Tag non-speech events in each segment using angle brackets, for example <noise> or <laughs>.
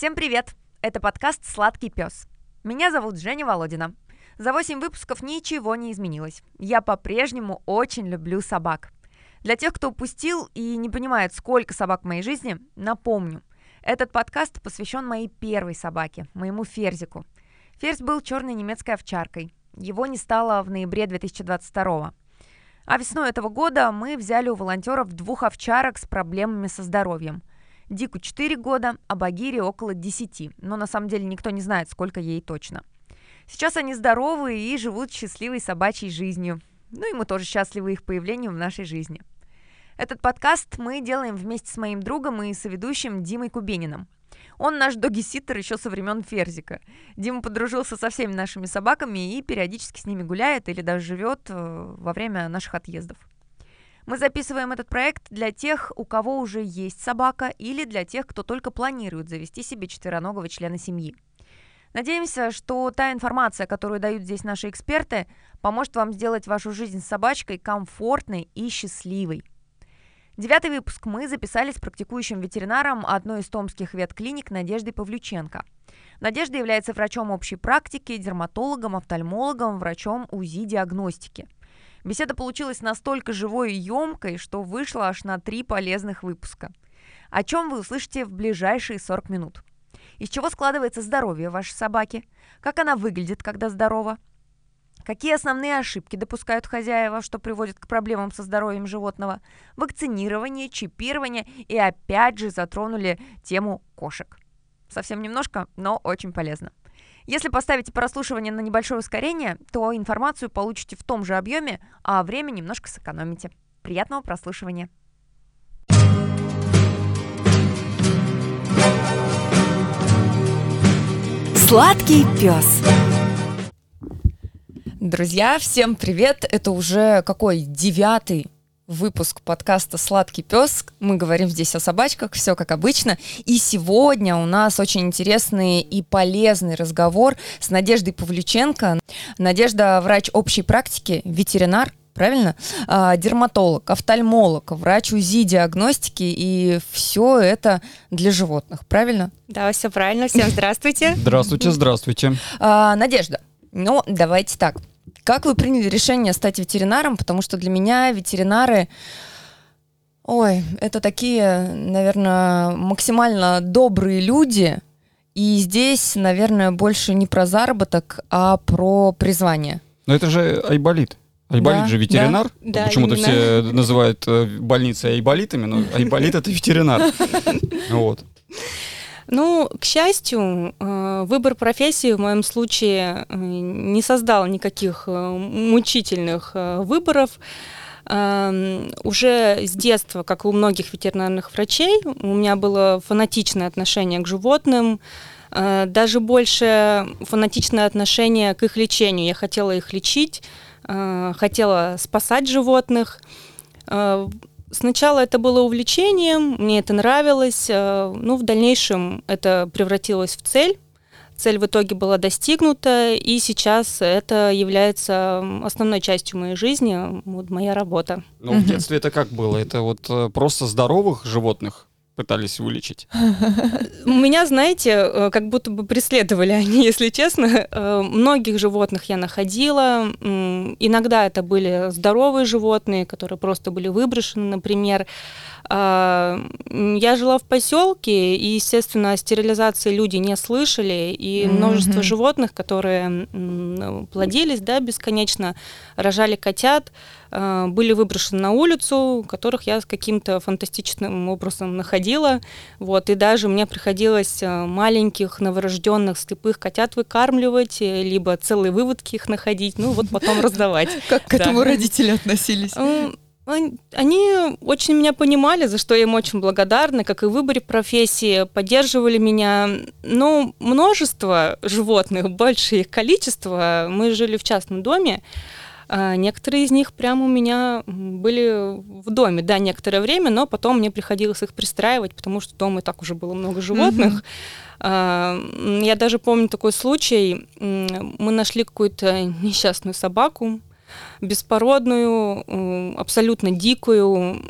Всем привет! Это подкаст «Сладкий пес». Меня зовут Женя Володина. За 8 выпусков ничего не изменилось. Я по-прежнему очень люблю собак. Для тех, кто упустил и не понимает, сколько собак в моей жизни, напомню. Этот подкаст посвящен моей первой собаке, моему Ферзику. Ферзь был черной немецкой овчаркой. Его не стало в ноябре 2022 а весной этого года мы взяли у волонтеров двух овчарок с проблемами со здоровьем. Дику 4 года, а Багире около 10, но на самом деле никто не знает, сколько ей точно. Сейчас они здоровы и живут счастливой собачьей жизнью. Ну и мы тоже счастливы их появлению в нашей жизни. Этот подкаст мы делаем вместе с моим другом и соведущим Димой Кубениным – он наш доги-ситтер еще со времен Ферзика. Дима подружился со всеми нашими собаками и периодически с ними гуляет или даже живет э, во время наших отъездов. Мы записываем этот проект для тех, у кого уже есть собака, или для тех, кто только планирует завести себе четвероногого члена семьи. Надеемся, что та информация, которую дают здесь наши эксперты, поможет вам сделать вашу жизнь с собачкой комфортной и счастливой. Девятый выпуск мы записали с практикующим ветеринаром одной из томских ветклиник Надеждой Павлюченко. Надежда является врачом общей практики, дерматологом, офтальмологом, врачом УЗИ-диагностики. Беседа получилась настолько живой и емкой, что вышла аж на три полезных выпуска. О чем вы услышите в ближайшие 40 минут. Из чего складывается здоровье вашей собаки? Как она выглядит, когда здорова? Какие основные ошибки допускают хозяева, что приводит к проблемам со здоровьем животного? Вакцинирование, чипирование и опять же затронули тему кошек. Совсем немножко, но очень полезно. Если поставите прослушивание на небольшое ускорение, то информацию получите в том же объеме, а время немножко сэкономите. Приятного прослушивания! Сладкий пес. Друзья, всем привет! Это уже какой девятый выпуск подкаста «Сладкий пес». Мы говорим здесь о собачках, все как обычно. И сегодня у нас очень интересный и полезный разговор с Надеждой Павлюченко. Надежда – врач общей практики, ветеринар, правильно? А, дерматолог, офтальмолог, врач УЗИ диагностики и все это для животных, правильно? Да, все правильно. Всем здравствуйте. Здравствуйте, здравствуйте. А, Надежда, ну, давайте так. Как вы приняли решение стать ветеринаром? Потому что для меня ветеринары, ой, это такие, наверное, максимально добрые люди. И здесь, наверное, больше не про заработок, а про призвание. Но это же Айболит. Айболит да, же ветеринар. Да, Почему-то все называют э, больницы айболитами, но Айболит это ветеринар. <laughs> Вот. Ну, к счастью, э, выбор профессии в моем случае э, не создал никаких э, мучительных выборов. Эм, уже с детства, как и у многих ветеринарных врачей, у меня было фанатичное отношение к животным, даже больше фанатичное отношение к их лечению. Я хотела их лечить, хотела спасать животных. Сначала это было увлечением, мне это нравилось, э, ну, в дальнейшем это превратилось в цель. Цель в итоге была достигнута, и сейчас это является основной частью моей жизни, вот моя работа. Ну, в детстве это как было? Это вот э, просто здоровых животных пытались вылечить? Меня, знаете, э, как будто бы преследовали они, <laughs> если честно. Э, многих животных я находила. Иногда это были здоровые животные, которые просто были выброшены, например. А, я жила в поселке, и, естественно, о стерилизации люди не слышали, и множество животных, которые плодились, да, бесконечно, рожали котят, а, были выброшены на улицу, которых я с каким-то фантастичным образом находила, вот, и даже мне приходилось а, маленьких новорожденных слепых котят выкармливать, э, либо целые выводки их находить, ну, вот потом раздавать. <laughs> Как к этому родители относились? Они очень меня понимали, за что я им очень благодарна, как и в выборе профессии, поддерживали меня. Но множество животных, <laughs> большее их количество, мы жили в частном доме, а некоторые из них прямо у меня были в доме, да, некоторое время, но потом мне приходилось их пристраивать, потому что дома и так уже было много животных. Mm-hmm. Я даже помню такой случай, мы нашли какую-то несчастную собаку, беспородную, абсолютно дикую.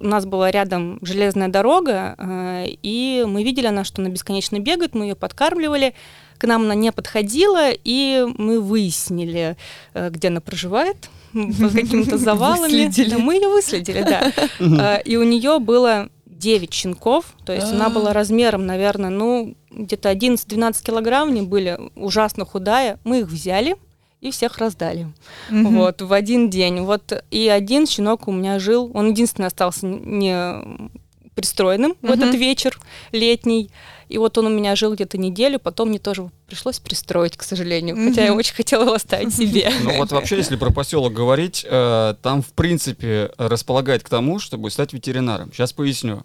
У нас была рядом железная дорога, э, и мы видели она, что она бесконечно бегает, мы ее подкармливали. К нам она не подходила, и мы выяснили, э, где она проживает, м, по <laughs> каким-то завалами. Да, мы ее выследили, да. Э, И у нее было 9 щенков, то есть она А. была размером, наверное, ну, где-то 11-12 килограмм, они были ужасно худая. Мы их взяли и всех раздали. Мгм. Вот, в один день. Вот, и один щенок у меня жил, он единственный остался не пристроенным в этот вечер летний. И вот он у меня жил где-то неделю, потом мне тоже пришлось пристроить, к сожалению. Хотя я очень хотела его оставить себе. Ну вот вообще, если про поселок говорить, э, там в принципе располагает к тому, чтобы стать ветеринаром. Сейчас поясню.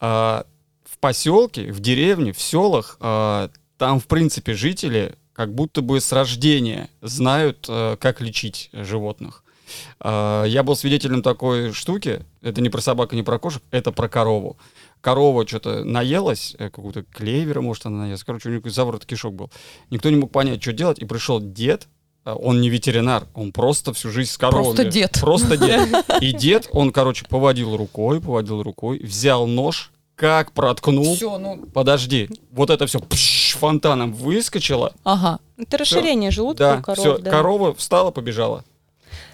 А, в поселке, в деревне, в селах, а, там в принципе жители как будто бы с рождения знают, э, как лечить животных. А, Я был свидетелем такой штуки. Это не про собаку, не про кошек, это про корову. Корова что-то наелась, э, какого-то клевера, может, она наелась. Короче, у нее заворот кишок был. Никто не мог понять, что делать. И пришел дед, он не ветеринар, он просто всю жизнь с коровами. Просто дед. Просто дед. <laughs> И дед, он, короче, поводил рукой, поводил рукой, взял нож, как проткнул. Всё, ну, Подожди, вот это все фонтаном выскочило. ага. Это расширение желудка Да, у коров. все, да. корова встала, побежала.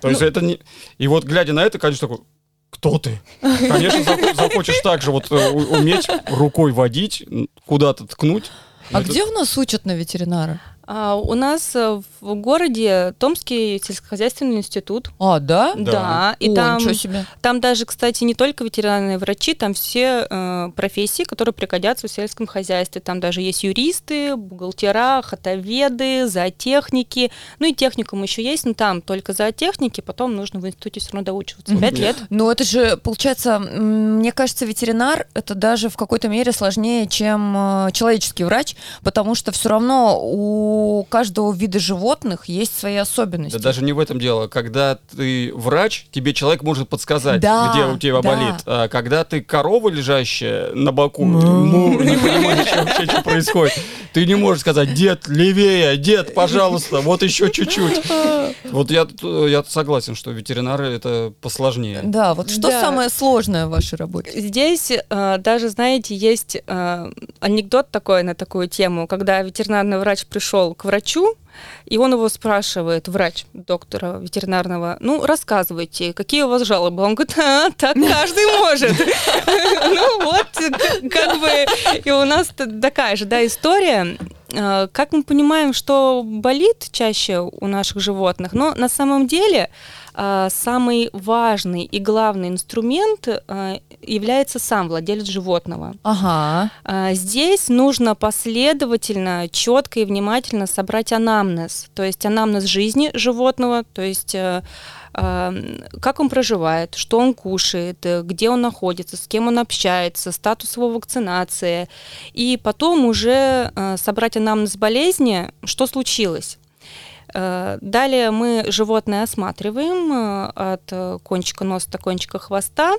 То есть Ну- это не... И вот глядя на это, конечно, такой, кто ты? <laughs> Конечно, захо- захочешь так же вот э, уметь рукой водить, куда-то ткнуть. А где у нас учат на ветеринара? А, у нас э, в городе Томский сельскохозяйственный институт. А, да? Да, и О, там, ничего себе. там даже, кстати, не только ветеринарные врачи, там все э, профессии, которые пригодятся в сельском хозяйстве. Там даже есть юристы, бухгалтера, хотоведы, зоотехники. Ну и техникум еще есть, но там только зоотехники, потом нужно в институте все равно доучиваться. Пять лет. Ну, это же, получается, мне кажется, ветеринар это даже в какой-то мере сложнее, чем э, человеческий врач, потому что все равно у каждого вида животных есть свои особенности. Да даже не в этом дело. Когда ты врач, тебе человек может подсказать, Да, где у тебя да. болит. А когда ты корова, лежащая на боку, му, не понимаешь вообще, что происходит, ты не можешь сказать, дед, левее, дед, пожалуйста, вот еще чуть-чуть. Вот я, я согласен, что ветеринары это посложнее. Да, вот что Да. самое сложное в вашей работе? Здесь э, даже, знаете, есть э, анекдот такой на такую тему, когда ветеринарный врач пришел к врачу, и он его спрашивает, врач доктора ветеринарного, ну, рассказывайте, какие у вас жалобы? Он говорит, а, так каждый может. <laughs> Ну вот, как бы, и у нас такая же, да, история. Э, Как мы понимаем, что болит чаще у наших животных, но на самом деле э, самый важный и главный инструмент э, является сам владелец животного. Ага. А, Здесь нужно последовательно, четко и внимательно собрать анамнез, то есть анамнез жизни животного, то есть э, а, как он проживает, что он кушает, э, где он находится, с кем он общается, статус его вакцинации, и потом уже э, собрать анамнез болезни, что случилось. Далее мы животное осматриваем от кончика носа до кончика хвоста.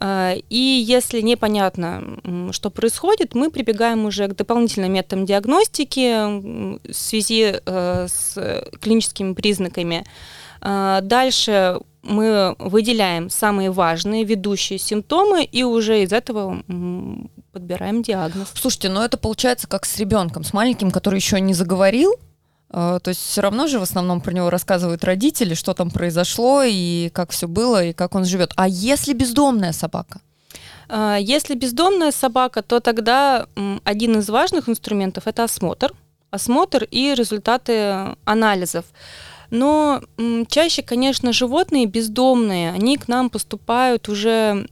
Э, И если непонятно, что происходит, мы прибегаем уже к дополнительным методам диагностики в связи э, с э, клиническими признаками. Э, Дальше мы выделяем самые важные ведущие симптомы и уже из этого подбираем диагноз. Слушайте, ну это получается как с ребенком, с маленьким, который еще не заговорил. Э, То есть все равно же в основном про него рассказывают родители, что там произошло и как все было и как он живет. А если бездомная собака? А, Если бездомная собака, то тогда один из важных инструментов это осмотр. Осмотр и результаты анализов. Но чаще, конечно, животные бездомные, они к нам поступают уже...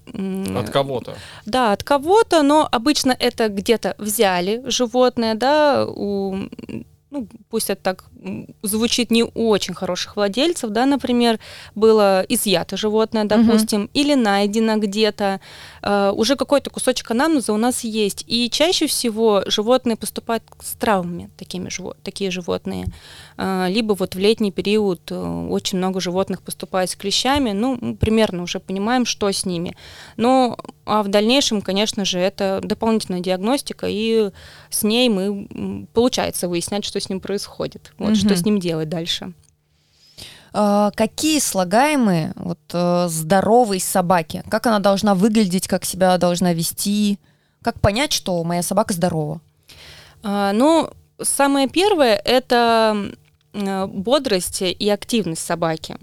От кого-то. Да, от кого-то, но обычно это где-то взяли животное, да, у, ну, пусть это так звучит не очень хороших владельцев, да, например, было изъято животное, допустим, или найдено где-то, э, уже какой-то кусочек анамнеза у нас есть. И чаще всего животные поступают с травмами, такими, такие животные. Э, либо вот в летний период э, очень много животных поступает с клещами, ну, примерно уже понимаем, что с ними. Но а в дальнейшем, конечно же, это дополнительная диагностика, и с ней мы получается выяснять, что с ним происходит, вот, что Мгм. с ним делать дальше. А, какие слагаемые вот, э, здоровой собаки? Как она должна выглядеть, как себя должна вести? Как понять, что моя собака здорова? А, ну, самое первое это э, бодрость и активность собаки.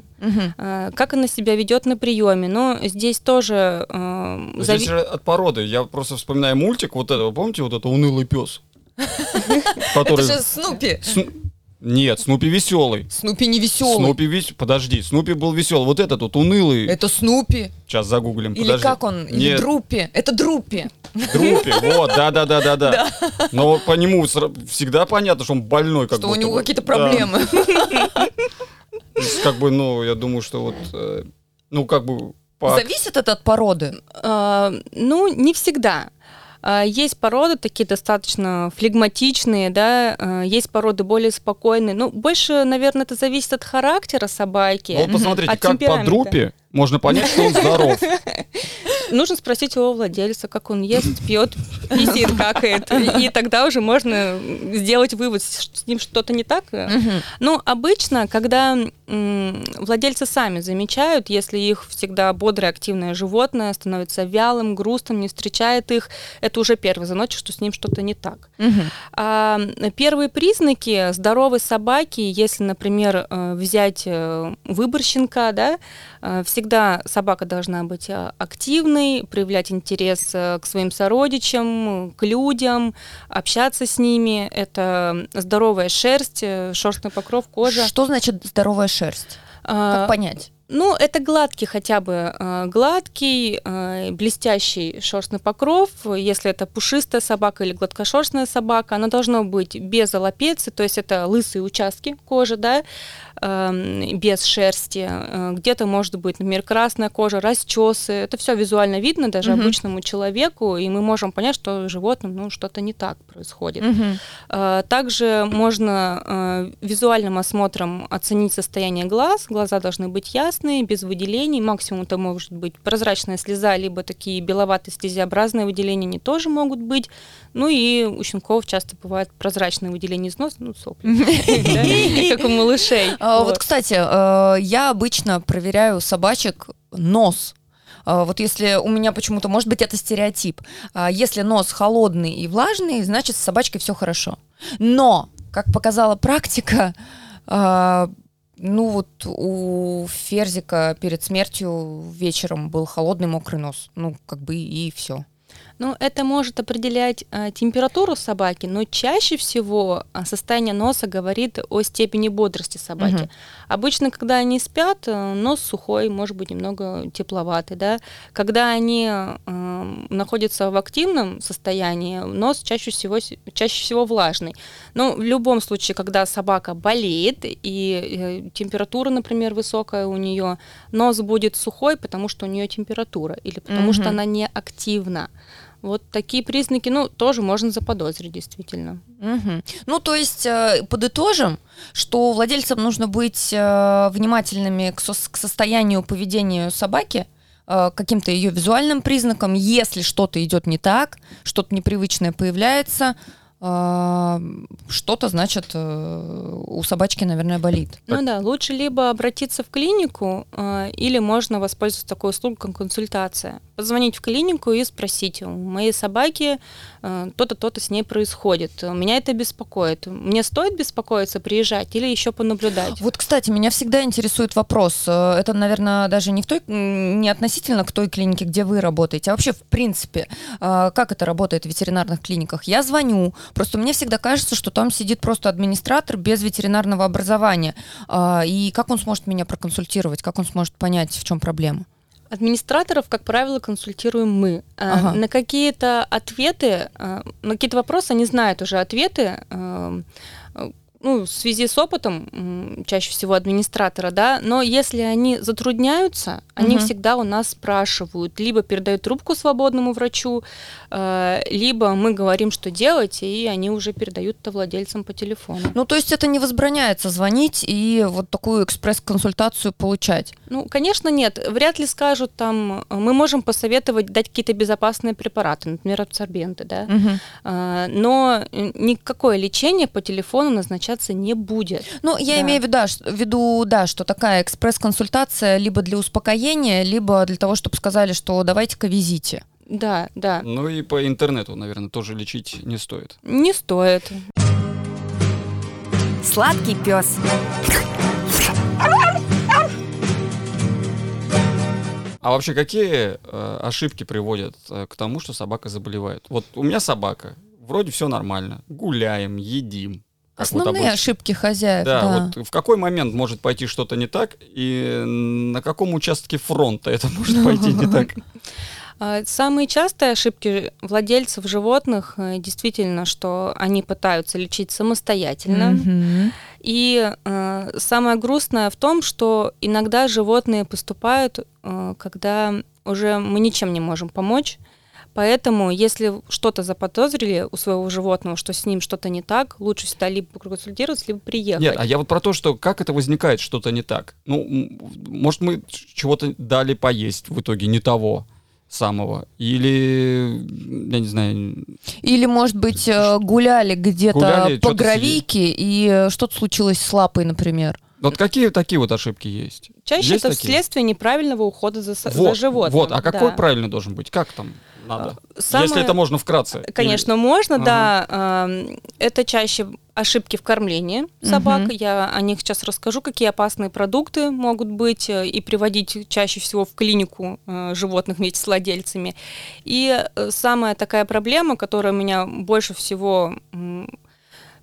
А, Как она себя ведет на приеме? Но здесь тоже э, Ну, зави- Здесь же от породы. Я просто вспоминаю мультик вот этого, помните, вот это унылый пес? Который... Снупи. Сну- Нет, Снупи веселый. Снупи не веселый. Снупи весь, подожди, Снупи был веселый. Вот этот вот унылый. Это Снупи. Сейчас загуглим. Или подожди. как он? Или Нет, Друпи. Это Друпи. Друпи. Вот, да, да, да, да, да. Но по нему всегда понятно, что он больной, как Что у будто него бы. какие-то Да. проблемы. Есть, Как бы, ну, я думаю, что вот, э, ну, как бы по Зависит это от породы. А, Ну, не всегда. А, Есть породы такие достаточно флегматичные, да, а, есть породы более спокойные. Ну, больше, наверное, это зависит от характера собаки. Ну, вот посмотрите, От как по друпе можно понять, что он здоров. <laughs> Нужно спросить у владельца, как он ест, пьет, писит, какает. И тогда уже можно сделать вывод, с ним что-то не так. Ну, обычно, когда владельцы сами замечают, если их всегда бодрое, активное животное становится вялым, грустным, не встречает их, это уже первый звоночек, что с ним что-то не так. А первые признаки здоровой собаки, если, например, э, взять э, выбор щенка, да, э, всегда собака должна быть э, активной, проявлять интерес э, к своим сородичам, к людям, общаться с ними. Это здоровая шерсть, э, шерстный покров, кожа. Что значит здоровая шерсть? А, Как понять? ну, это гладкий хотя бы, э, гладкий, блестящий шерстный покров. Если это пушистая собака или гладкошерстная собака, она должна быть без олопеции, то есть это лысые участки кожи, да, эм, без шерсти. Э, Где-то может быть, например, красная кожа, расчесы. Это все визуально видно даже Мгм. обычному человеку, и мы можем понять, что животным ну, что-то не так происходит. Мгм. Э, Также можно э, визуальным осмотром оценить состояние глаз. Глаза должны быть ясные, без выделений. Максимум это может быть прозрачная слеза, либо такие беловатые слезеобразные выделения, они тоже могут быть. Ну и у щенков часто бывают прозрачные выделения из носа, ну, сопли, <laughs> <laughs> как у малышей. А, Вот. Вот, кстати, э, я обычно проверяю собачек нос. А, Вот если у меня почему-то, может быть, это стереотип. А, Если нос холодный и влажный, значит, с собачкой все хорошо. Но, как показала практика, а, ну вот у Ферзика перед смертью вечером был холодный мокрый нос. Ну, как бы и все. Ну, это может определять э, температуру собаки, но чаще всего а, состояние носа говорит о степени бодрости собаки. Мгм. Обычно, когда они спят, э, нос сухой, может быть, немного тепловатый, да. Когда они э, находятся в активном состоянии, нос чаще всего, чаще всего влажный. Но в любом случае, когда собака болеет и э, температура, например, высокая у нее, нос будет сухой, потому что у нее температура или потому что Мгм. она не активна. Вот такие признаки, ну, тоже можно заподозрить, действительно. Мгм. Ну, то есть, э, подытожим, что владельцам нужно быть э, внимательными к, сос- к состоянию поведения собаки, э, каким-то ее визуальным признакам. Если что-то идет не так, что-то непривычное появляется, что-то, значит, э, у собачки, наверное, болит. Ну да, лучше либо обратиться в клинику, э, или можно воспользоваться такой услугой, как консультация. Позвонить в клинику и спросить, у моей собаки э, то-то, то-то с ней происходит. Меня это беспокоит. Мне стоит беспокоиться, приезжать или еще понаблюдать? Вот, кстати, меня всегда интересует вопрос. э, Это, наверное, даже не в той, не относительно к той клинике, где вы работаете, а вообще в принципе, как это работает в ветеринарных клиниках. Я звоню, просто мне всегда кажется, что там сидит просто администратор без ветеринарного образования. А, И как он сможет меня проконсультировать, как он сможет понять, в чем проблема? Администраторов, как правило, консультируем мы. А, Ага. На какие-то ответы, а, на какие-то вопросы они знают уже ответы. Ну, в связи с опытом, чаще всего администратора, да, но если они затрудняются, они Мгм. всегда у нас спрашивают, либо передают трубку свободному врачу, а, либо мы говорим, что делать, и они уже передают это владельцам по телефону. Ну, то есть это не возбраняется звонить и вот такую экспресс-консультацию получать. Ну, конечно, нет. Вряд ли скажут там, э, мы можем посоветовать дать какие-то безопасные препараты, например, абсорбенты, да. Мгм. А, Но э, никакое лечение по телефону назначаться обращаться не будет. Ну, я Да. имею в виду, да, в виду, да, что такая экспресс-консультация либо для успокоения, либо для того, чтобы сказали, что давайте-ка везите. Да, да, Ну и по интернету, наверное, тоже лечить не стоит. не стоит. Сладкий пес. А вообще какие э, ошибки приводят э, к тому, что собака заболевает? Вот у меня собака, вроде все нормально, гуляем, едим. Вот Основные обычно. ошибки хозяев, Да, да. вот в какой момент может пойти что-то не так, и на каком участке фронта это может пойти не так? <laughs> А, Самые частые ошибки владельцев животных э, действительно, что они пытаются лечить самостоятельно. Мгм. И э, самое грустное в том, что иногда животные поступают, э, когда уже мы ничем не можем помочь. Поэтому, если что-то заподозрили у своего животного, что с ним что-то не так, лучше всегда либо проконсультироваться, либо приехать. Нет, а я вот про то, что как это возникает, что-то не так. Ну, может, мы чего-то дали поесть в итоге не того самого. Или, я не знаю, Или, может быть, э, гуляли где-то Гуляли, по гравийке, и э, что-то случилось с лапой, например. вот какие такие вот ошибки есть? Чаще Есть это такие? следствие неправильного ухода за, со- за Вот, животным. вот, а какой да. правильный должен быть? Как там надо? Самое- Если это можно вкратце. Конечно, можно, да. Эм, Это чаще ошибки в кормлении собак. Мгм. Я о них сейчас расскажу, какие опасные продукты могут быть, э, и приводить чаще всего в клинику э, животных вместе с владельцами. И э, самая такая проблема, которая меня больше всего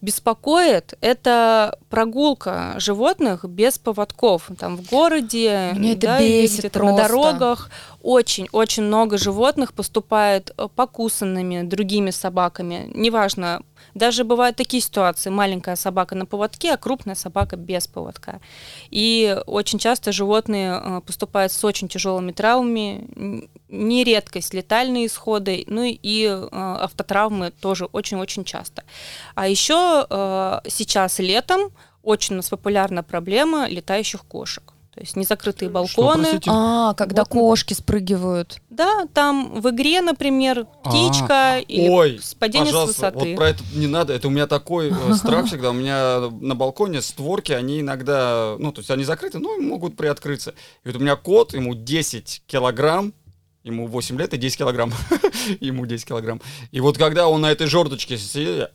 беспокоит, это прогулка животных без поводков. Там в городе, Меня это да, или бесит на дорогах очень-очень много животных поступает э, покусанными другими собаками. Неважно, даже бывают такие ситуации. Маленькая собака на поводке, а крупная собака без поводка. И очень часто животные э, поступают с очень тяжелыми травмами, н- не редкость летальные исходы, ну и э, автотравмы тоже очень-очень часто. А еще сейчас летом очень у нас популярна проблема летающих кошек. То есть незакрытые Что, балконы. А, когда Вот. кошки спрыгивают. Да, там в игре, например, А, птичка или Ой, с падение с пожалуйста, высоты. вот про это не надо. Это у меня такой э, <laughs> страх всегда. У меня на балконе створки, они иногда, ну, то есть они закрыты, но могут приоткрыться. И вот у меня кот, ему 10 килограмм, ему 8 лет и 10 килограмм. <laughs> ему 10 килограмм. И вот когда он на этой жердочке сидит, «Э,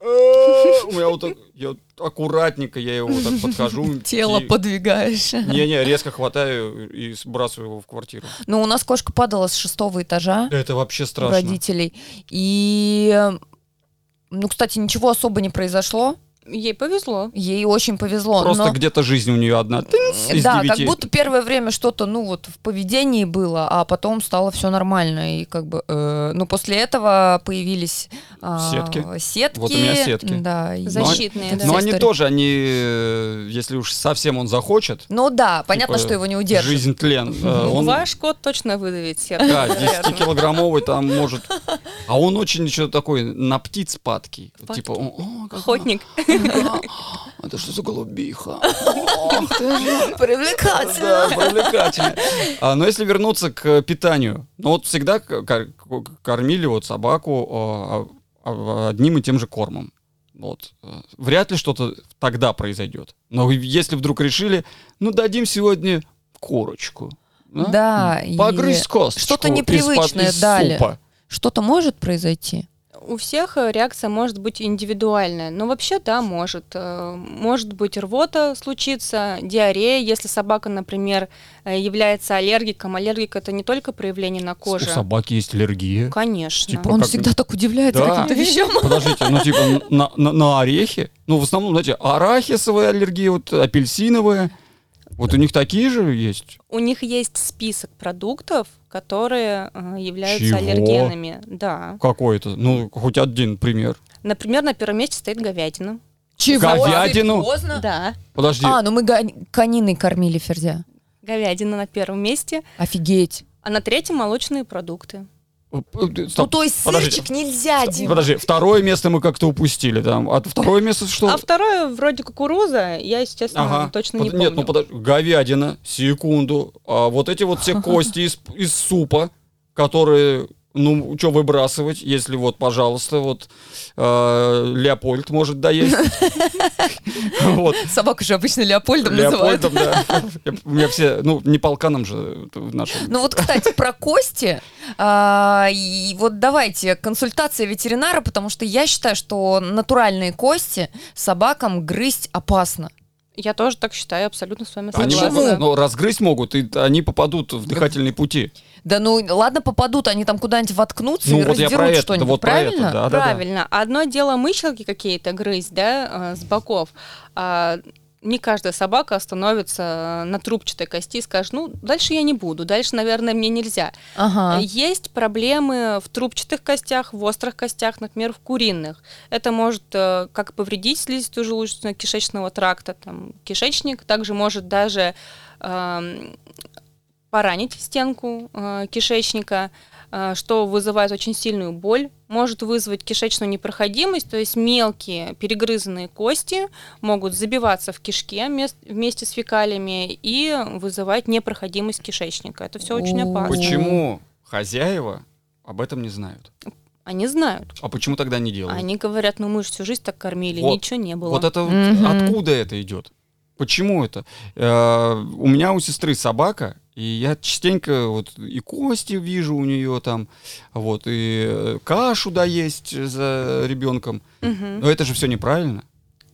у меня вот так, я вот аккуратненько, я его вот так подхожу. <laughs> Тело и- подвигаешь. Не-не, резко хватаю и сбрасываю его в квартиру. Ну, у нас кошка падала с шестого этажа Это вообще страшно. родителей. И, ну, кстати, ничего особо не произошло. Ей повезло. Ей очень повезло. Просто но- где-то жизнь у нее одна. Тынц, из Да, девяти. как будто первое время что-то, ну вот в поведении было, а потом стало все нормально. И как бы, э, ну после этого появились а, Сетки. сетки. Вот у меня сетки. Да, и- Защитные, это да. Но они история. тоже, они, э, если уж совсем он захочет, Ну да, понятно, Типа, что его не удержишь. жизнь тлен, э, <laughs> он, Ваш кот точно выдавит сетку. да, наверное. 10-килограммовый там может, <laughs> а он очень еще такой на птиц падкий, Падкий. типа, о, Охотник. <gasps> это что за голубиха? <laughs> Привлекательно. Да, привлекательно. А, но если вернуться к питанию, ну вот всегда кормили вот собаку а, а, одним и тем же кормом. Вот. Вряд ли что-то тогда произойдет. Но если вдруг решили, ну дадим сегодня корочку. Да, и Погрызть косточку что-то непривычное из дали. супа. Что-то может произойти? У всех э, реакция может быть индивидуальная, но вообще да, может. Э, Может быть рвота случиться, диарея, если собака, например, э, является аллергиком. Аллергик это не только проявление на У коже. собаки есть аллергия. Конечно. Типа- Он как- всегда так удивляется Да. каким-то <laughs> вещам. Подождите, ну типа на, на- на орехи? Ну в основном, знаете, арахисовая аллергия, вот апельсиновая. Вот у них такие же есть? У них есть список продуктов, которые э, являются Чего? аллергенами. Да. Какой-то? Ну, хоть один пример. Например, на первом месте стоит говядина. Чего? Говядину? Серьезно? Да. Подожди. А, ну мы кониной кормили ферзя. Говядина на первом месте, Офигеть. а на третьем молочные продукты. Э, Ну стоп. то есть подождите. сырчик нельзя, Дима. Подожди, второе место мы как-то упустили там. А второе место что? А второе вроде кукуруза, я, естественно, Ага. точно не Под- Нет, помню. ну подожди, говядина, секунду. А вот эти вот все кости из, из супа, которые Ну, что выбрасывать, если вот, пожалуйста, вот э, Леопольд может доесть. <laughs> Вот. Собаку же обычно Леопольдом называют. Леопольдом, да. <laughs> У меня все, ну, не полканом же в нашем. Ну вот, кстати, про кости. а, И вот давайте консультация ветеринара, потому что я считаю, что натуральные кости собакам грызть опасно. Я тоже так считаю, абсолютно с вами Они согласна. могут, ну, разгрызть могут, и они попадут в дыхательные пути. Да ну ладно, попадут, они там куда-нибудь воткнутся Ну, и вот я раздерут что-нибудь, вот про это, правильно? да, да, да. Правильно. Одно дело мыщелки какие-то грызть, да, э, с боков. А не каждая собака остановится на трубчатой кости и скажет, ну, дальше я не буду, дальше, наверное, мне нельзя. Ага. Есть проблемы в трубчатых костях, в острых костях, например, в куриных. Это может э, как повредить слизистую желудочно-кишечного тракта, там, кишечник, также может даже эм, поранить стенку э, кишечника, э, что вызывает очень сильную боль, может вызвать кишечную непроходимость, то есть мелкие перегрызанные кости могут забиваться в кишке мес- вместе с фекалиями и вызывать непроходимость кишечника. Это все очень опасно. Почему хозяева об этом не знают? Они знают. А почему тогда не делают? Они говорят, ну мы же всю жизнь так кормили, Вот. ничего не было. Вот это вот Мгм. откуда это идет? Почему это? Э, у меня у сестры собака, и я частенько вот и кости вижу у нее там, вот и э, кашу да есть за ребенком. Мгм. Но это же все неправильно.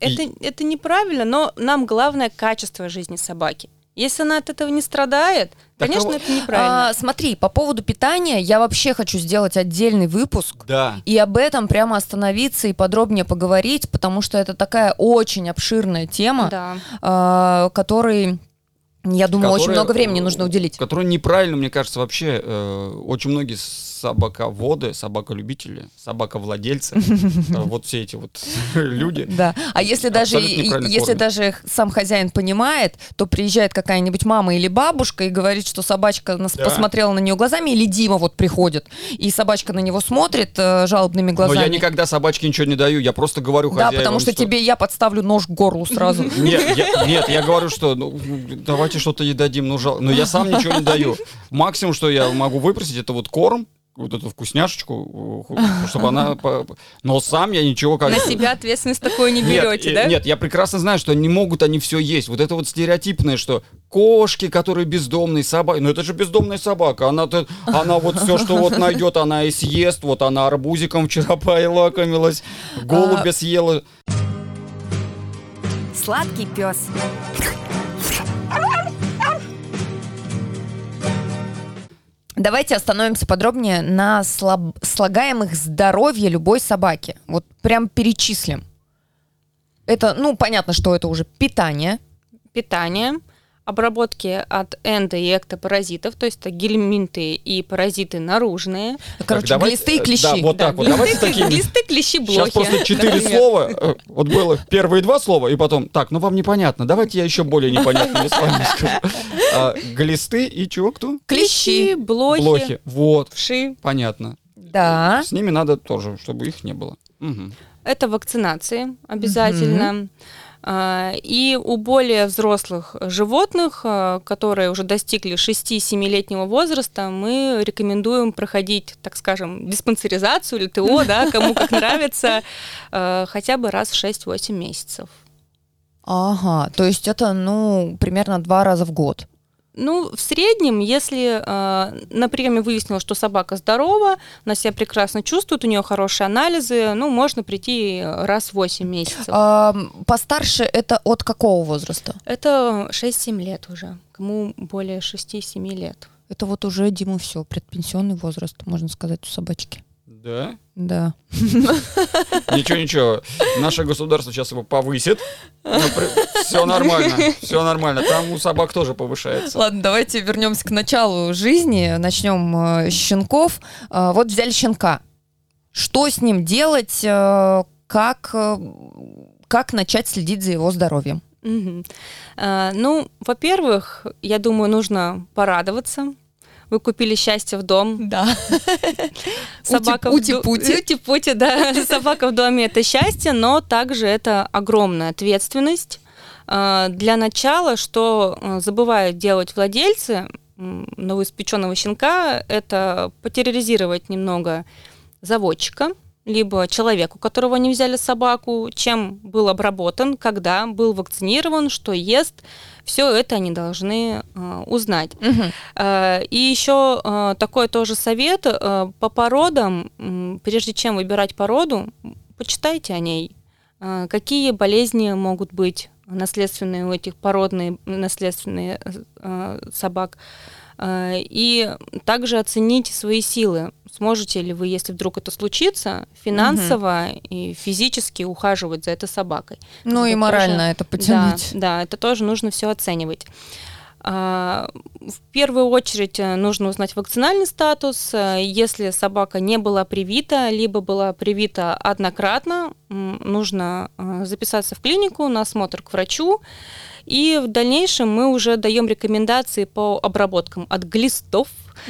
это, это неправильно, но нам главное качество жизни собаки. Если она от этого не страдает, Так конечно, а- это неправильно. А, смотри, по поводу питания я вообще хочу сделать отдельный выпуск. Да. И об этом прямо остановиться и подробнее поговорить, потому что это такая очень обширная тема, да. а, которой, я думаю, очень Которая, много времени э, нужно уделить. Который неправильно, мне кажется, вообще э, очень многие собаководы, собаколюбители, собаковладельцы, <laughs> э, вот все эти вот <laughs> люди. Да. А если даже, если даже сам хозяин понимает, то приезжает какая-нибудь мама или бабушка и говорит, что собачка Да. посмотрела на нее глазами, или Дима вот приходит, и собачка на него смотрит э, жалобными Но глазами. я никогда собачке ничего не даю, я просто говорю Да, хозяевам, потому что, тебе я подставлю нож к горлу сразу. Нет, я, <laughs> говорю, что ну, давайте что-то ей дадим, ну жал... Но я сам ничего не даю. Максимум, что я могу выпросить, это вот корм, вот эту вкусняшечку, э, чтобы она... Но сам я ничего как... На себя ответственность такой не Нет, берете, э, да? Нет, я прекрасно знаю, что не могут они все есть. Вот это вот стереотипное, что кошки, которые бездомные собаки. Ну это же бездомная собака. Она, то она вот все, что вот найдет, она и съест. Вот она арбузиком вчера <laughs> поилакомилась, голубя съела. Сладкий пес. Давайте остановимся подробнее на слаб- слагаемых здоровья любой собаки. Вот прям перечислим. Это, ну, понятно, что это уже питание. Питание, обработки от эндо- и эктопаразитов, то есть это гельминты и паразиты наружные. Короче, давай- глисты и э, клещи. да, вот так вот. Давайте такими. Глисты, клещи, блохи. Сейчас просто четыре слова. э, Вот было первые два слова, и потом, так, ну вам непонятно, давайте я еще более непонятными словами скажу. А, Глисты и чего, кто? Клещи, блохи, Блохи. Вот, вши. понятно. Да. С ними надо тоже, чтобы их не было. Мгм. Это вакцинации обязательно. А, И у более взрослых животных, а, которые уже достигли 6-7-летнего возраста, мы рекомендуем проходить, так скажем, диспансеризацию или ТО, да, <laughs> кому как нравится, а, хотя бы раз в 6-8 месяцев. Ага, то есть это, ну, примерно два раза в год. Ну, в среднем, если э, на приеме выяснилось, что собака здорова, она себя прекрасно чувствует, у нее хорошие анализы, ну, можно прийти раз в 8 месяцев. А, постарше это от какого возраста? Это 6-7 лет уже, кому более 6-7 лет. Это вот уже, Дима, все, предпенсионный возраст, можно сказать, у собачки. Да? Да. Ничего, ничего. Наше государство сейчас его повысит. Все нормально, все нормально. Там у собак тоже повышается. Ладно, давайте вернемся к началу жизни, начнем э, с щенков. Э, вот взяли щенка. Что с ним делать? э, как, как начать следить за его здоровьем? А, ну, во-первых, я думаю, нужно порадоваться. Вы купили счастье в дом. Да. <laughs> Собака Ути-пути. Ути-пути, да. <laughs> Собака в доме это счастье, но также это огромная ответственность. А, Для начала, что э, забывают делать владельцы, новоиспеченного щенка, это потерроризировать немного заводчика, либо человеку, которого они взяли собаку, чем был обработан, когда был вакцинирован, что ест. Все это они должны э, узнать. Мгм. Э, И еще э, такой тоже совет э, по породам. м, Прежде чем выбирать породу, почитайте о ней. Э, Какие болезни могут быть наследственные у этих породные наследственные э, собак. Э, И также оцените свои силы. Сможете ли вы, если вдруг это случится, финансово и физически ухаживать за этой собакой? Ну и Это морально тоже- это потянуть. Да, да, это тоже нужно все оценивать. А, В первую очередь э, нужно узнать вакцинальный статус. Э, Если собака не была привита, либо была привита однократно, нужно записаться в клинику на осмотр к врачу. И в дальнейшем мы уже даем рекомендации по обработкам от глистов. <laughs>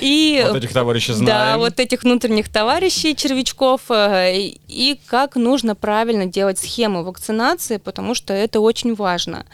И Вот этих товарищей знаем. да, вот этих внутренних товарищей, червячков, э, и и как нужно правильно делать схему вакцинации, потому что это очень важно.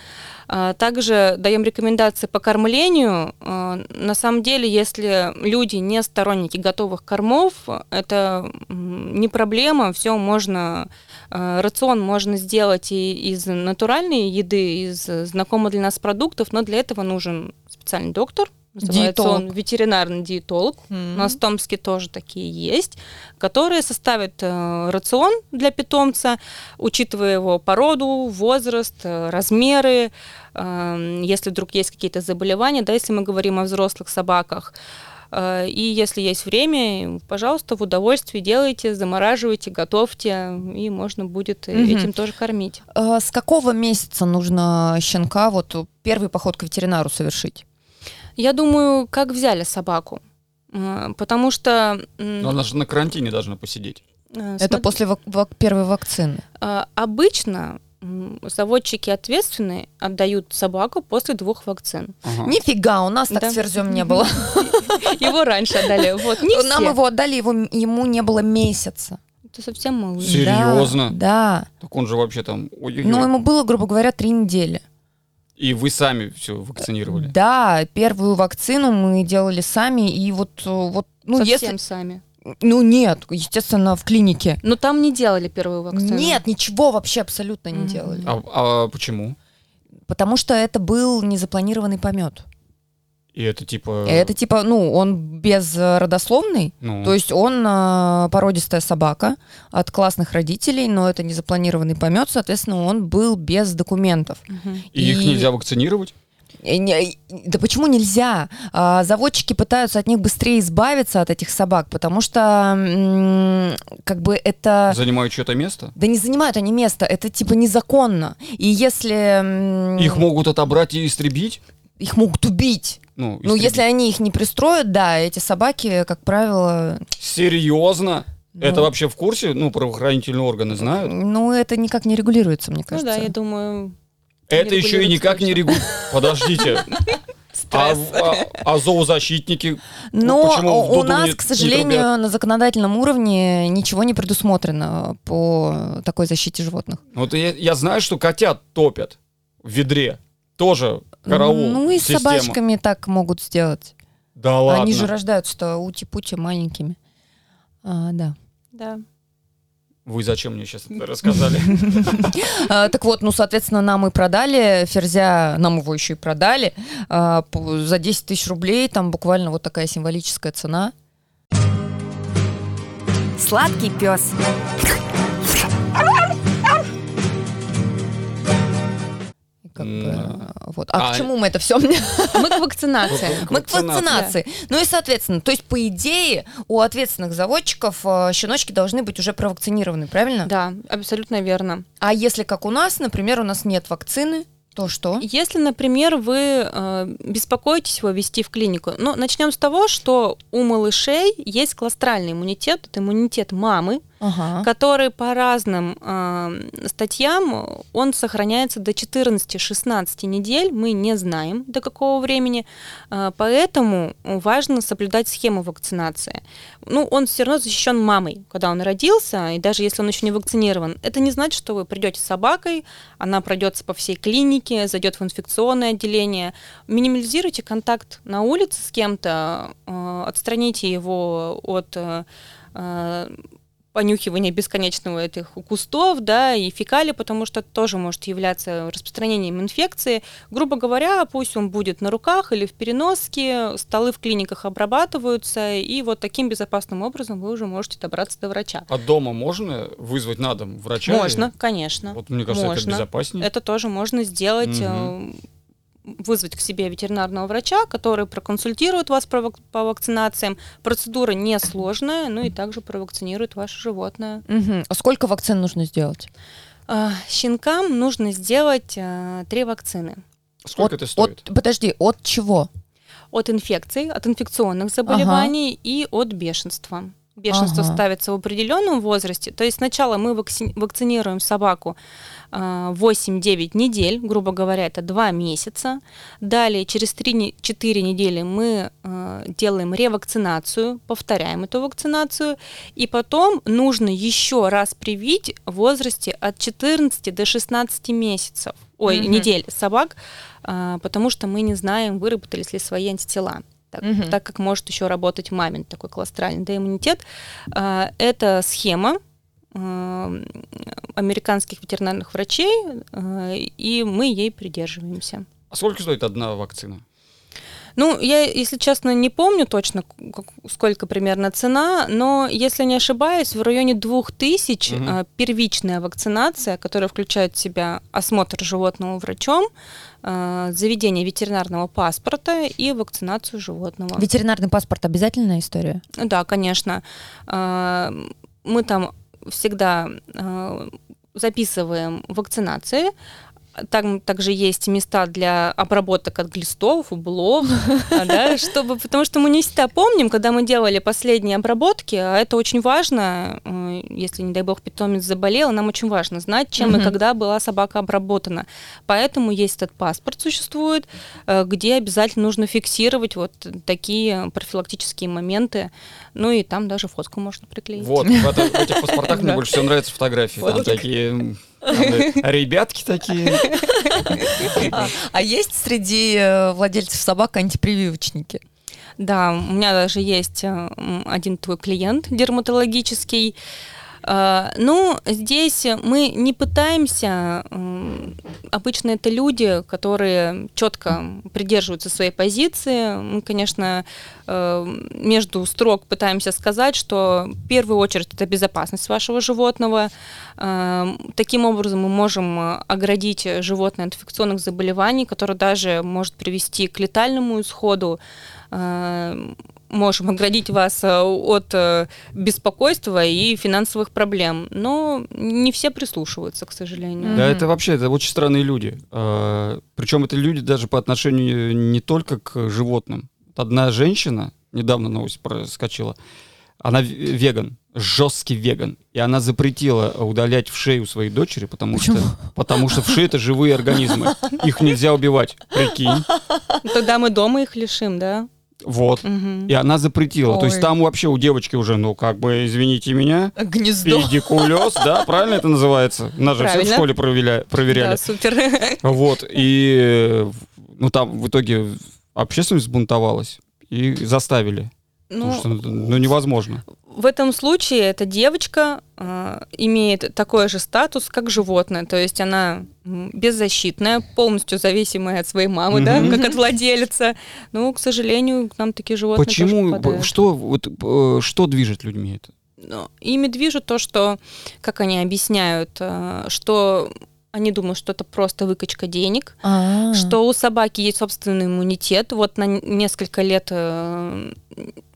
А, Также даем рекомендации по кормлению. А, На самом деле, если люди не сторонники готовых кормов, это не проблема, все можно, э, рацион можно сделать и из натуральной еды, из знакомых для нас продуктов, но для этого нужен специальный доктор, называется он Диетолог. ветеринарный диетолог. У нас в Томске тоже такие есть, которые составят э, рацион для питомца, учитывая его породу, возраст, э, размеры, э, если вдруг есть какие-то заболевания, да, если мы говорим о взрослых собаках. Э, И если есть время, пожалуйста, в удовольствии делайте, замораживайте, готовьте, и можно будет э, Мгм. этим тоже кормить. А С какого месяца нужно щенка вот э, первый поход к ветеринару совершить? Я думаю, как взяли собаку. Э, Потому что... Но она же на карантине должна посидеть. э, Это смотри- после вак- вак- первой вакцины. А, Обычно заводчики ответственные отдают собаку после двух вакцин. Ага. Нифига, у нас так Да. с Ферзем не было. <laughs> Его раньше отдали. Вот, не Нам все. его отдали, его, ему не было месяца. Это совсем мало. Серьезно? Да. Так он же вообще там... ой-ой-ой. Ну, ему было, грубо говоря, три недели. И вы сами все вакцинировали. Да, первую вакцину мы делали сами, и вот, э, вот ну, Совсем если... сами. Ну, нет, естественно, в клинике. Но там не делали первую вакцину. Нет, ничего вообще абсолютно не Мгм. делали. А, а почему? Потому что это был незапланированный помет. И это типа... Это типа, ну, он без э, родословной, ну, то есть он э, породистая собака от классных родителей, но это незапланированный помет, соответственно, он был без документов. Мгм. и их и- нельзя вакцинировать? Не- Да почему нельзя? А, Заводчики пытаются от них быстрее избавиться от этих собак, потому что как бы это... Занимают что-то место? Да не занимают они место, это типа незаконно. И если... Их могут отобрать и истребить? Их могут убить. Ну, Ну, если они их не пристроят, да, эти собаки, как правило... Серьезно? ну, Это вообще в курсе? Ну, правоохранительные органы знают? Ну, это никак не регулируется, мне Ну кажется. да, я думаю, Это еще и регулируется никак не точно. регулирует. Подождите. <laughs> А, а- а зоозащитники? Но почему в у нас, не- к сожалению, на законодательном уровне ничего не предусмотрено по такой защите животных. Вот я, я знаю, что котят топят в ведре. Тоже караул. Ну и с система. собачками так могут сделать. Да ладно. Они же рождаются-то ути-пути маленькими. А, да. да. Вы зачем мне сейчас это рассказали? <laughs> А, так вот, ну, соответственно, нам и продали ферзя, нам его еще и продали а, за 10 тысяч рублей, там буквально вот такая символическая цена. Сладкий пес. Как бы, вот. А, А- к чему мы это все? Мы к вакцинации. Мы к вакцинации. вакцинации. Ну и, соответственно, то есть, по идее, у ответственных заводчиков э, щеночки должны быть уже провакцинированы, правильно? Да, абсолютно верно. А если как у нас, например, у нас нет вакцины, то что? Если, например, вы э, беспокоитесь его вести в клинику, ну, начнем с того, что у малышей есть кластральный иммунитет, это иммунитет мамы, Ага. который по разным э, статьям он сохраняется до 14-16 недель, мы не знаем до какого времени, э, поэтому важно соблюдать схему вакцинации. Ну, он все равно защищен мамой, когда он родился, и даже если он еще не вакцинирован, это не значит, что вы придете с собакой, она пройдется по всей клинике, зайдет в инфекционное отделение. Минимализируйте контакт на улице с кем-то, э, отстраните его от э, понюхивания бесконечного этих кустов, да, и фекалий, потому что это тоже может являться распространением инфекции. Грубо говоря, пусть он будет на руках или в переноске, столы в клиниках обрабатываются, и вот таким безопасным образом вы уже можете добраться до врача. А дома можно вызвать на дом врача? Можно, конечно. Вот мне кажется, можно. это безопаснее. Это тоже можно сделать, Мгм. Вызвать к себе ветеринарного врача, который проконсультирует вас по вакцинациям. Процедура несложная, ну и также провакцинирует ваше животное. Мгм. А сколько вакцин нужно сделать? А, Щенкам нужно сделать а, три вакцины. Сколько от, это стоит? от- подожди, от чего? От инфекций, от инфекционных заболеваний и от бешенства. Бешенство Ага. ставится в определенном возрасте. То есть сначала мы вакци- вакцинируем собаку 8-9 недель, грубо говоря, это 2 месяца. Далее через 3-4 недели мы а, делаем ревакцинацию, повторяем эту вакцинацию, и потом нужно еще раз привить в возрасте от 14 до 16 месяцев, ой, Мгм. недель собак, а, потому что мы не знаем, выработались ли свои антитела. Так, Мгм. так как может еще работать мамин такой колостральный да, иммунитет. А, Это схема а, американских ветеринарных врачей, а, и мы ей придерживаемся. А сколько стоит одна вакцина? Ну, я, если честно, не помню точно, сколько примерно цена, но, если не ошибаюсь, в районе 2000 Мгм. а, первичная вакцинация, которая включает в себя осмотр животного врачом, заведение ветеринарного паспорта и вакцинацию животного. Ветеринарный паспорт обязательная история? Да, конечно. Мы там всегда а, записываем вакцинации. Там также есть места для обработок от глистов, ублов, <laughs> да, чтобы, потому что мы не всегда помним, когда мы делали последние обработки, а это очень важно, э, если, не дай бог, питомец заболел, нам очень важно знать, чем и когда была собака обработана. Поэтому есть этот паспорт существует, э, где обязательно нужно фиксировать вот такие профилактические моменты, ну и там даже фотку можно приклеить. Вот, в, этих паспортах мне больше всего нравятся фотографии. Там такие <laughs> ребятки такие. А, есть среди э, владельцев собак антипрививочники? Да, у меня даже есть э, один твой клиент дерматологический. Э, Ну, здесь мы не пытаемся, обычно это люди, которые четко придерживаются своей позиции. Мы, конечно, э, между строк пытаемся сказать, что в первую очередь это безопасность вашего животного. Э, Таким образом мы можем оградить животное от инфекционных заболеваний, которые даже может привести к летальному исходу. Можем оградить вас э, от э, беспокойства и финансовых проблем, но не все прислушиваются, к сожалению. Да, это вообще это очень странные люди. Причем это люди даже по отношению не только к животным. Одна женщина, недавно новость проскочила, она веган, жесткий веган. И она запретила удалять в шею своей дочери, потому что, потому что в шее это живые организмы. Их нельзя убивать. Прикинь. Тогда мы дома их лишим, да? Вот. Мгм. И она запретила. То есть Ой. там вообще у девочки уже, ну, как бы, извините меня, Гнездо. педикулез, да, <laughs> правильно это называется? Нас же все в школе проверяли. Да, супер. Вот, и ну там в итоге общественность сбунтовалась и заставили. Ну, потому что ну, невозможно. В этом случае эта девочка э, имеет такой же статус, как животное, то есть она беззащитная, полностью зависимая от своей мамы, да, Мгм. как от владельца. Ну, к сожалению, к нам такие животные Почему, что, вот, э, что движет людьми это? Ну, ими движет то, что, как они объясняют, э, что они думают, что это просто выкачка денег, А. что у собаки есть собственный иммунитет, вот на несколько лет э,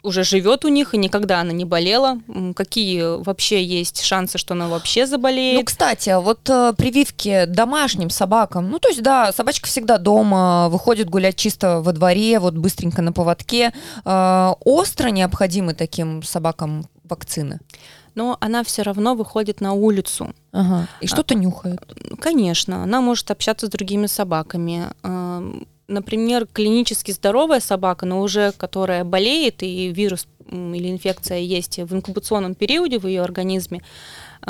уже живет у них, и никогда она не болела. Какие вообще есть шансы, что она вообще Ну, заболеет? кстати, а вот э, прививки домашним собакам, ну, то есть, да, собачка всегда дома, выходит гулять чисто во дворе, вот быстренько на поводке. Э, остро необходимы таким собакам вакцины? но она все равно выходит на улицу. Ага. И что-то нюхает. Ну, Конечно, она может общаться с другими собаками. Например, клинически здоровая собака, но уже которая болеет и вирус или инфекция есть в инкубационном периоде в ее организме,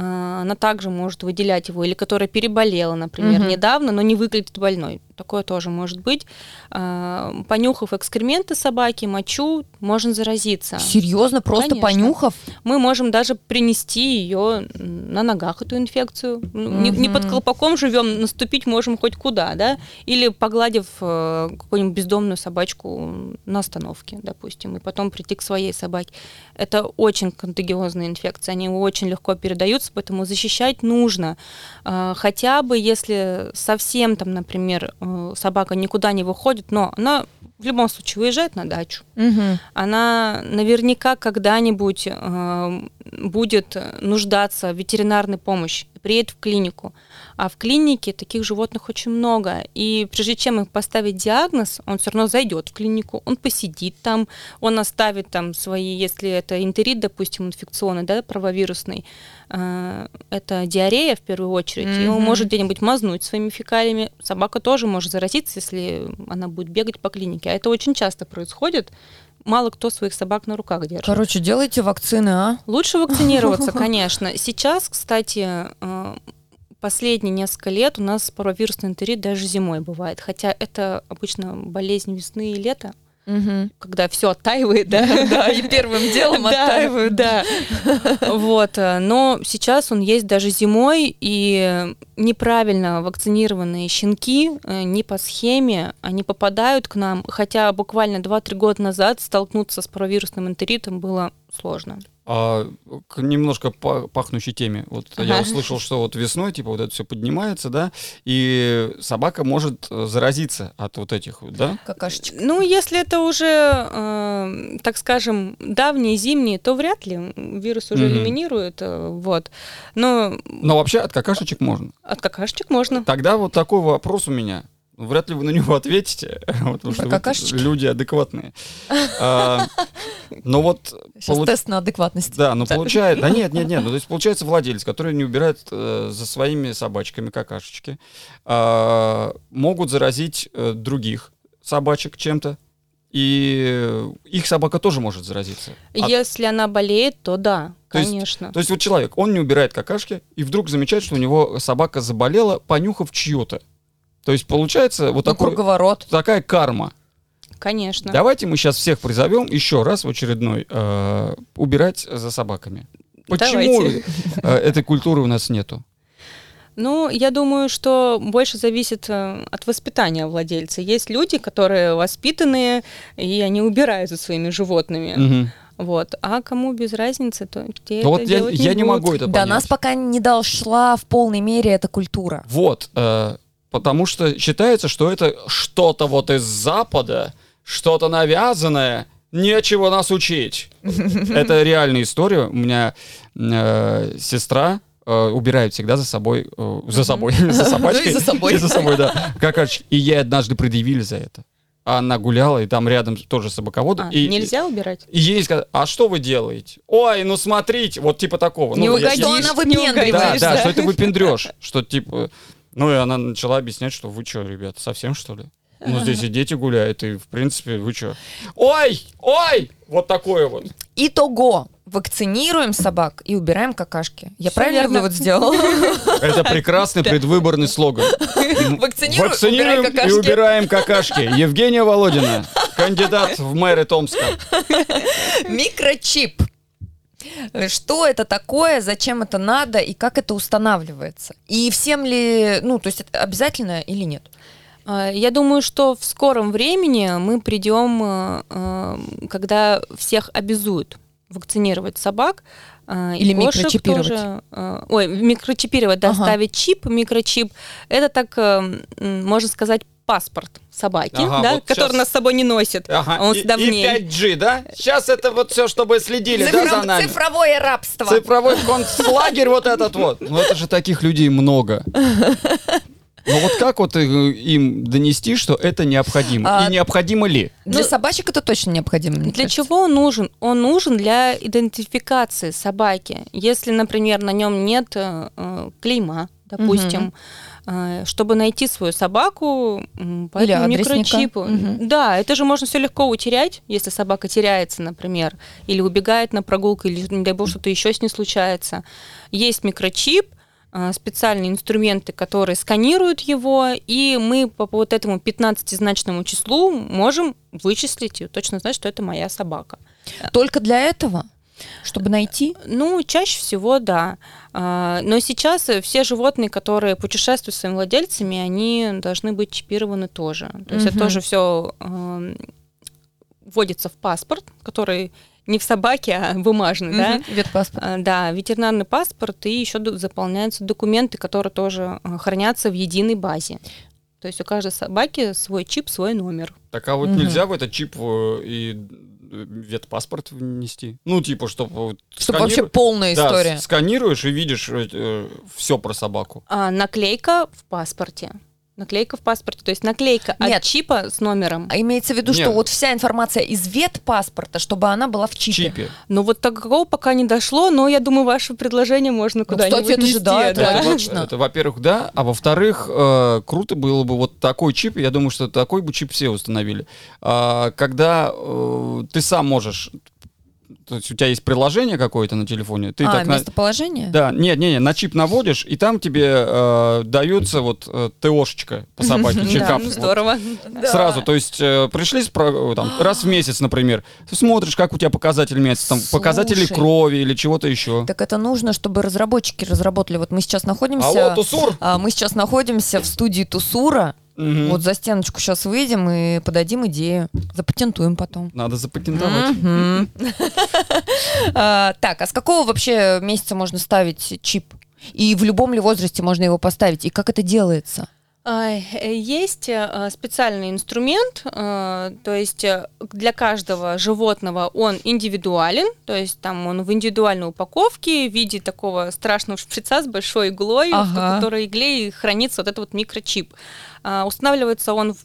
она также может выделять его, или которая переболела, например, Мгм. недавно, но не выглядит больной. Такое тоже может быть. А, Понюхав экскременты собаки, мочу, можно заразиться. Серьезно, просто Конечно. понюхав? Мы можем даже принести ее на ногах, эту инфекцию. Ну, Не, не под колпаком живем, наступить можем хоть куда, да? Или погладив э, какую-нибудь бездомную собачку на остановке, допустим, и потом прийти к своей собаке. Это очень контагиозные инфекции, они очень легко передаются, поэтому защищать нужно. А, Хотя бы если совсем там, например, э, собака никуда не выходит, но она в любом случае уезжает на дачу, Мгм. она наверняка когда-нибудь э, будет нуждаться в ветеринарной помощи, приедет в клинику. А в клинике таких животных очень много. И прежде чем им поставить диагноз, он все равно зайдет в клинику, он посидит там, он оставит там свои, если это энтерит, допустим, инфекционный, да, правовирусный, э, это диарея в первую очередь, и он может где-нибудь мазнуть своими фекалиями. Собака тоже может заразиться, если она будет бегать по клинике. А это очень часто происходит. Мало кто своих собак на руках держит. Короче, делайте вакцины, а? Лучше вакцинироваться, <laughs> конечно. Сейчас, кстати, э, последние несколько лет у нас паровирусный энтерит даже зимой бывает. Хотя это обычно болезнь весны и лета, Мгм. когда все оттаивает, да? <laughs> Да, и первым делом <laughs> оттаивают. Да. <laughs> Вот. э, Но сейчас он есть даже зимой, и неправильно вакцинированные щенки э, не по схеме, они попадают к нам, хотя буквально 2-3 года назад столкнуться с паровирусным энтеритом было сложно. А, к немножко па- пахнущей теме. Вот я Ага. услышал, что вот весной, типа, вот это все поднимается, да, и собака может э, заразиться от вот этих, вот, да? Какашечка. Ну, если это уже, э, так скажем, давние зимние, то вряд ли вирус уже элиминирует, э, вот. Но Но вообще от какашечек можно. от какашечек можно. Тогда вот такой вопрос у меня. Вряд ли вы на него ответите, <laughs> потому что вы какашечки? люди адекватные. А, Но вот Сейчас тест на адекватность. Да, ну получается, да нет, нет, нет, ну то есть <laughs> получается владелец, который не убирает э, за своими собачками какашечки, а, могут заразить э, других собачек чем-то, и их собака тоже может заразиться. А- Если она болеет, то да, То есть- конечно. То есть вот человек, он не убирает какашки, и вдруг замечает, что у него собака заболела, понюхав чью-то. То есть получается вот Ну, такой, круговорот. такая карма. Конечно. Давайте мы сейчас всех призовем еще раз в очередной э, убирать за собаками. Почему Давайте. э, этой культуры у нас нету? Ну, я думаю, что больше зависит э, от воспитания владельца. Есть люди, которые воспитанные, и они убирают за своими животными. Мгм. Вот. А кому без разницы, то те Ну это вот я, делать я не будут. могу это До понять. нас пока не дошла в полной мере эта культура. Вот, э, потому что считается, что это что-то вот из Запада, что-то навязанное, нечего нас учить. <laughs> Это реальная история. У меня э, сестра э, убирает всегда за собой, э, за собой, <laughs> за собачкой. <laughs> Ну и за собой. За собой, да. Какашечки. И ей однажды предъявили за это. А Она гуляла, и там рядом тоже собаковод. А, и, нельзя убирать? И ей сказали, а что вы делаете? Ой, ну смотрите, вот типа такого. Не ну, я- угодишь, Что она не выпендривается. да, да, что это выпендрешь. Что типа... Ну и она начала объяснять, что вы что, ребята, совсем что ли? Ну здесь и дети гуляют, и в принципе вы что? Ой, ой! Вот такое вот. Итого. Вакцинируем собак и убираем какашки. Я Всё правильно верно. вывод сделала? Это прекрасный предвыборный слоган. <laughs> Вакцинируем, и убираем какашки. Евгения Володина, кандидат в мэры Томска. Микрочип. Что это такое, зачем это надо и как это устанавливается? И всем ли, ну, то есть это обязательно или нет? А, Я думаю, что в скором времени мы придем, э, э, когда всех обязуют вакцинировать собак. Или кошек микрочипировать. тоже. э, Ой, микрочипировать, да, Ага. ставить чип, микрочип. Это так, э, можно сказать, паспорт собаки, Ага, да, вот который щас. нас с собой не носит. Ага, он и, в и ней. 5G, да? Сейчас это вот все, чтобы следили, да, за нами? Цифровое рабство. Цифровой концлагерь вот этот вот. Ну это же таких людей много. Но вот как вот э, им донести, что это необходимо? А- И необходимо ли? Для Ну, собачек это точно необходимо. мне Для кажется. чего он нужен? Он нужен для идентификации собаки. Если, например, на нем нет э, э, клейма, допустим, э, чтобы найти свою собаку по Или этому микрочипу. Мгм. Да, это же можно все легко утерять, если собака теряется, например, или убегает на прогулку, или, не дай бог, что-то еще с ней случается. Есть микрочип, э, специальные инструменты, которые сканируют его, и мы по вот этому 15-значному числу можем вычислить и точно знать, что это моя собака. Только для этого? Чтобы найти? Ну, чаще всего, да. А, Но сейчас э, все животные, которые путешествуют с своими владельцами, они должны быть чипированы тоже. То есть это Мгм. тоже все вводится в паспорт, который не в собаке, а бумажный, да. Мгм. Ветпаспорт. А, Да, ветеринарный паспорт, и еще заполняются документы, которые тоже а, хранятся в единой базе. То есть у каждой собаки свой чип, свой номер. Так а вот Мгм. нельзя в этот чип э, и ветпаспорт внести? Ну, типа, чтобы... Чтобы вообще полная Да, история. сканируешь и видишь все про собаку. А наклейка в паспорте. Наклейка в паспорте, то есть наклейка Нет. от чипа с номером. А имеется в виду, что Нет. вот вся информация из ветпаспорта, чтобы она была в чипе. чипе. Ну вот такого пока не дошло, но я думаю, ваше предложение можно куда-нибудь Ну, кстати, это же нести, да, это да. логично. Точно. Это, во-первых, да. А во-вторых, э, круто было бы вот такой чип. Я думаю, что такой бы чип все установили. А, когда э, ты сам можешь... То есть у тебя есть приложение какое-то на телефоне. Ты а, так на- местоположение? Да, нет, нет, нет, на чип наводишь, и там тебе э, дается вот э, ТОшечка по собаке, чекап. ну, здорово. Сразу, то есть э, пришли там, <gasps> раз в месяц, например, смотришь, как у тебя показатель меняется, там показатели крови или чего-то еще. Так это нужно, чтобы разработчики разработали. Вот мы сейчас находимся... Алло, Тусур! а, мы сейчас находимся в студии Тусура. Мгм. Вот за стеночку сейчас выйдем и подадим идею. Запатентуем потом. Надо запатентовать. <laughs> А, Так, а с какого вообще месяца можно ставить чип? И в любом ли возрасте можно его поставить? И как это делается? Э, Есть э, специальный инструмент, э, то есть для каждого животного он индивидуален, то есть там он в индивидуальной упаковке в виде такого страшного шприца с большой иглой, в Ага. которой игле хранится вот этот вот микрочип. А, Устанавливается он в,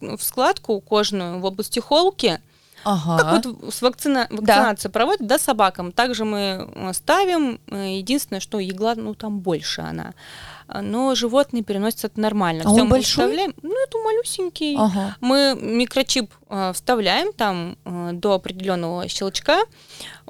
в складку кожную в области холки, Ага. как вот с вакцина... вакцинацию проводят, да, собакам. Также мы ставим. Единственное, что игла, ну, там больше она. А, Но животные переносят это нормально. А Всё он мы большой? вставляем. Ну, это малюсенький. Ага. Мы микрочип э, вставляем там э, до определенного щелчка,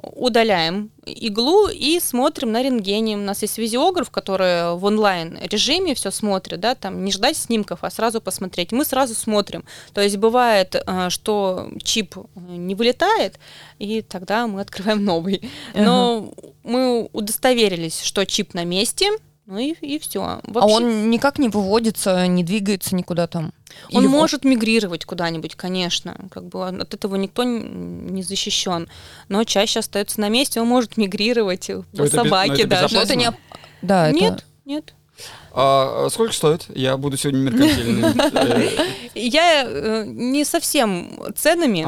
удаляем иглу и смотрим на рентгене. У нас есть визиограф, который в онлайн режиме все смотрит, да, там не ждать снимков, а сразу посмотреть. Мы сразу смотрим. То есть бывает, э, что чип э, не вылетает, и тогда мы открываем новый. Но мы удостоверились, что чип на месте. Ну и, и все. А он никак не выводится, не двигается никуда там? Он Или может мигрировать куда-нибудь, конечно. Как бы от этого никто не защищен. Но чаще остается на месте, он может мигрировать по без- но собаке это даже. Но это не... Да, это- Нет, нет. А а сколько стоит? Я буду сегодня меркантильный. Э, <laughs> Я э, не совсем ценами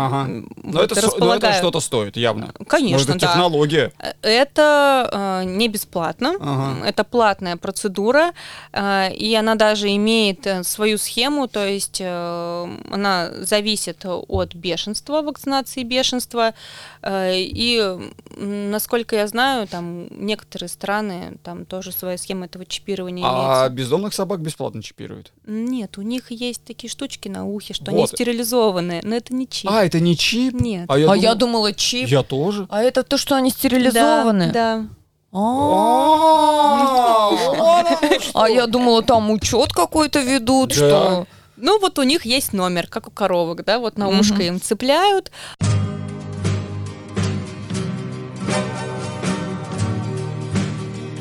Но это это что-то стоит, явно. Конечно, Ну, это да. технология. Это э, не бесплатно, это платная процедура, э, и она даже имеет э, свою схему, то есть э, она зависит от бешенства, вакцинации бешенства, э, и насколько я знаю, там некоторые страны, там тоже своя схема этого чипирования А бездомных собак бесплатно чипируют. Нет, у них есть такие штучки на ухе, что они Вот. стерилизованные, но это не чип. А, это не чип? Нет. А А я я думал- думала чип. Я тоже. А это то, что они стерилизованы? Да, А, А. <laughs> А я думала, там учет какой-то ведут, Да. что... Ну, вот у них есть номер, как у коровок, да, вот на ушко им цепляют.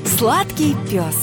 Сладкий пес.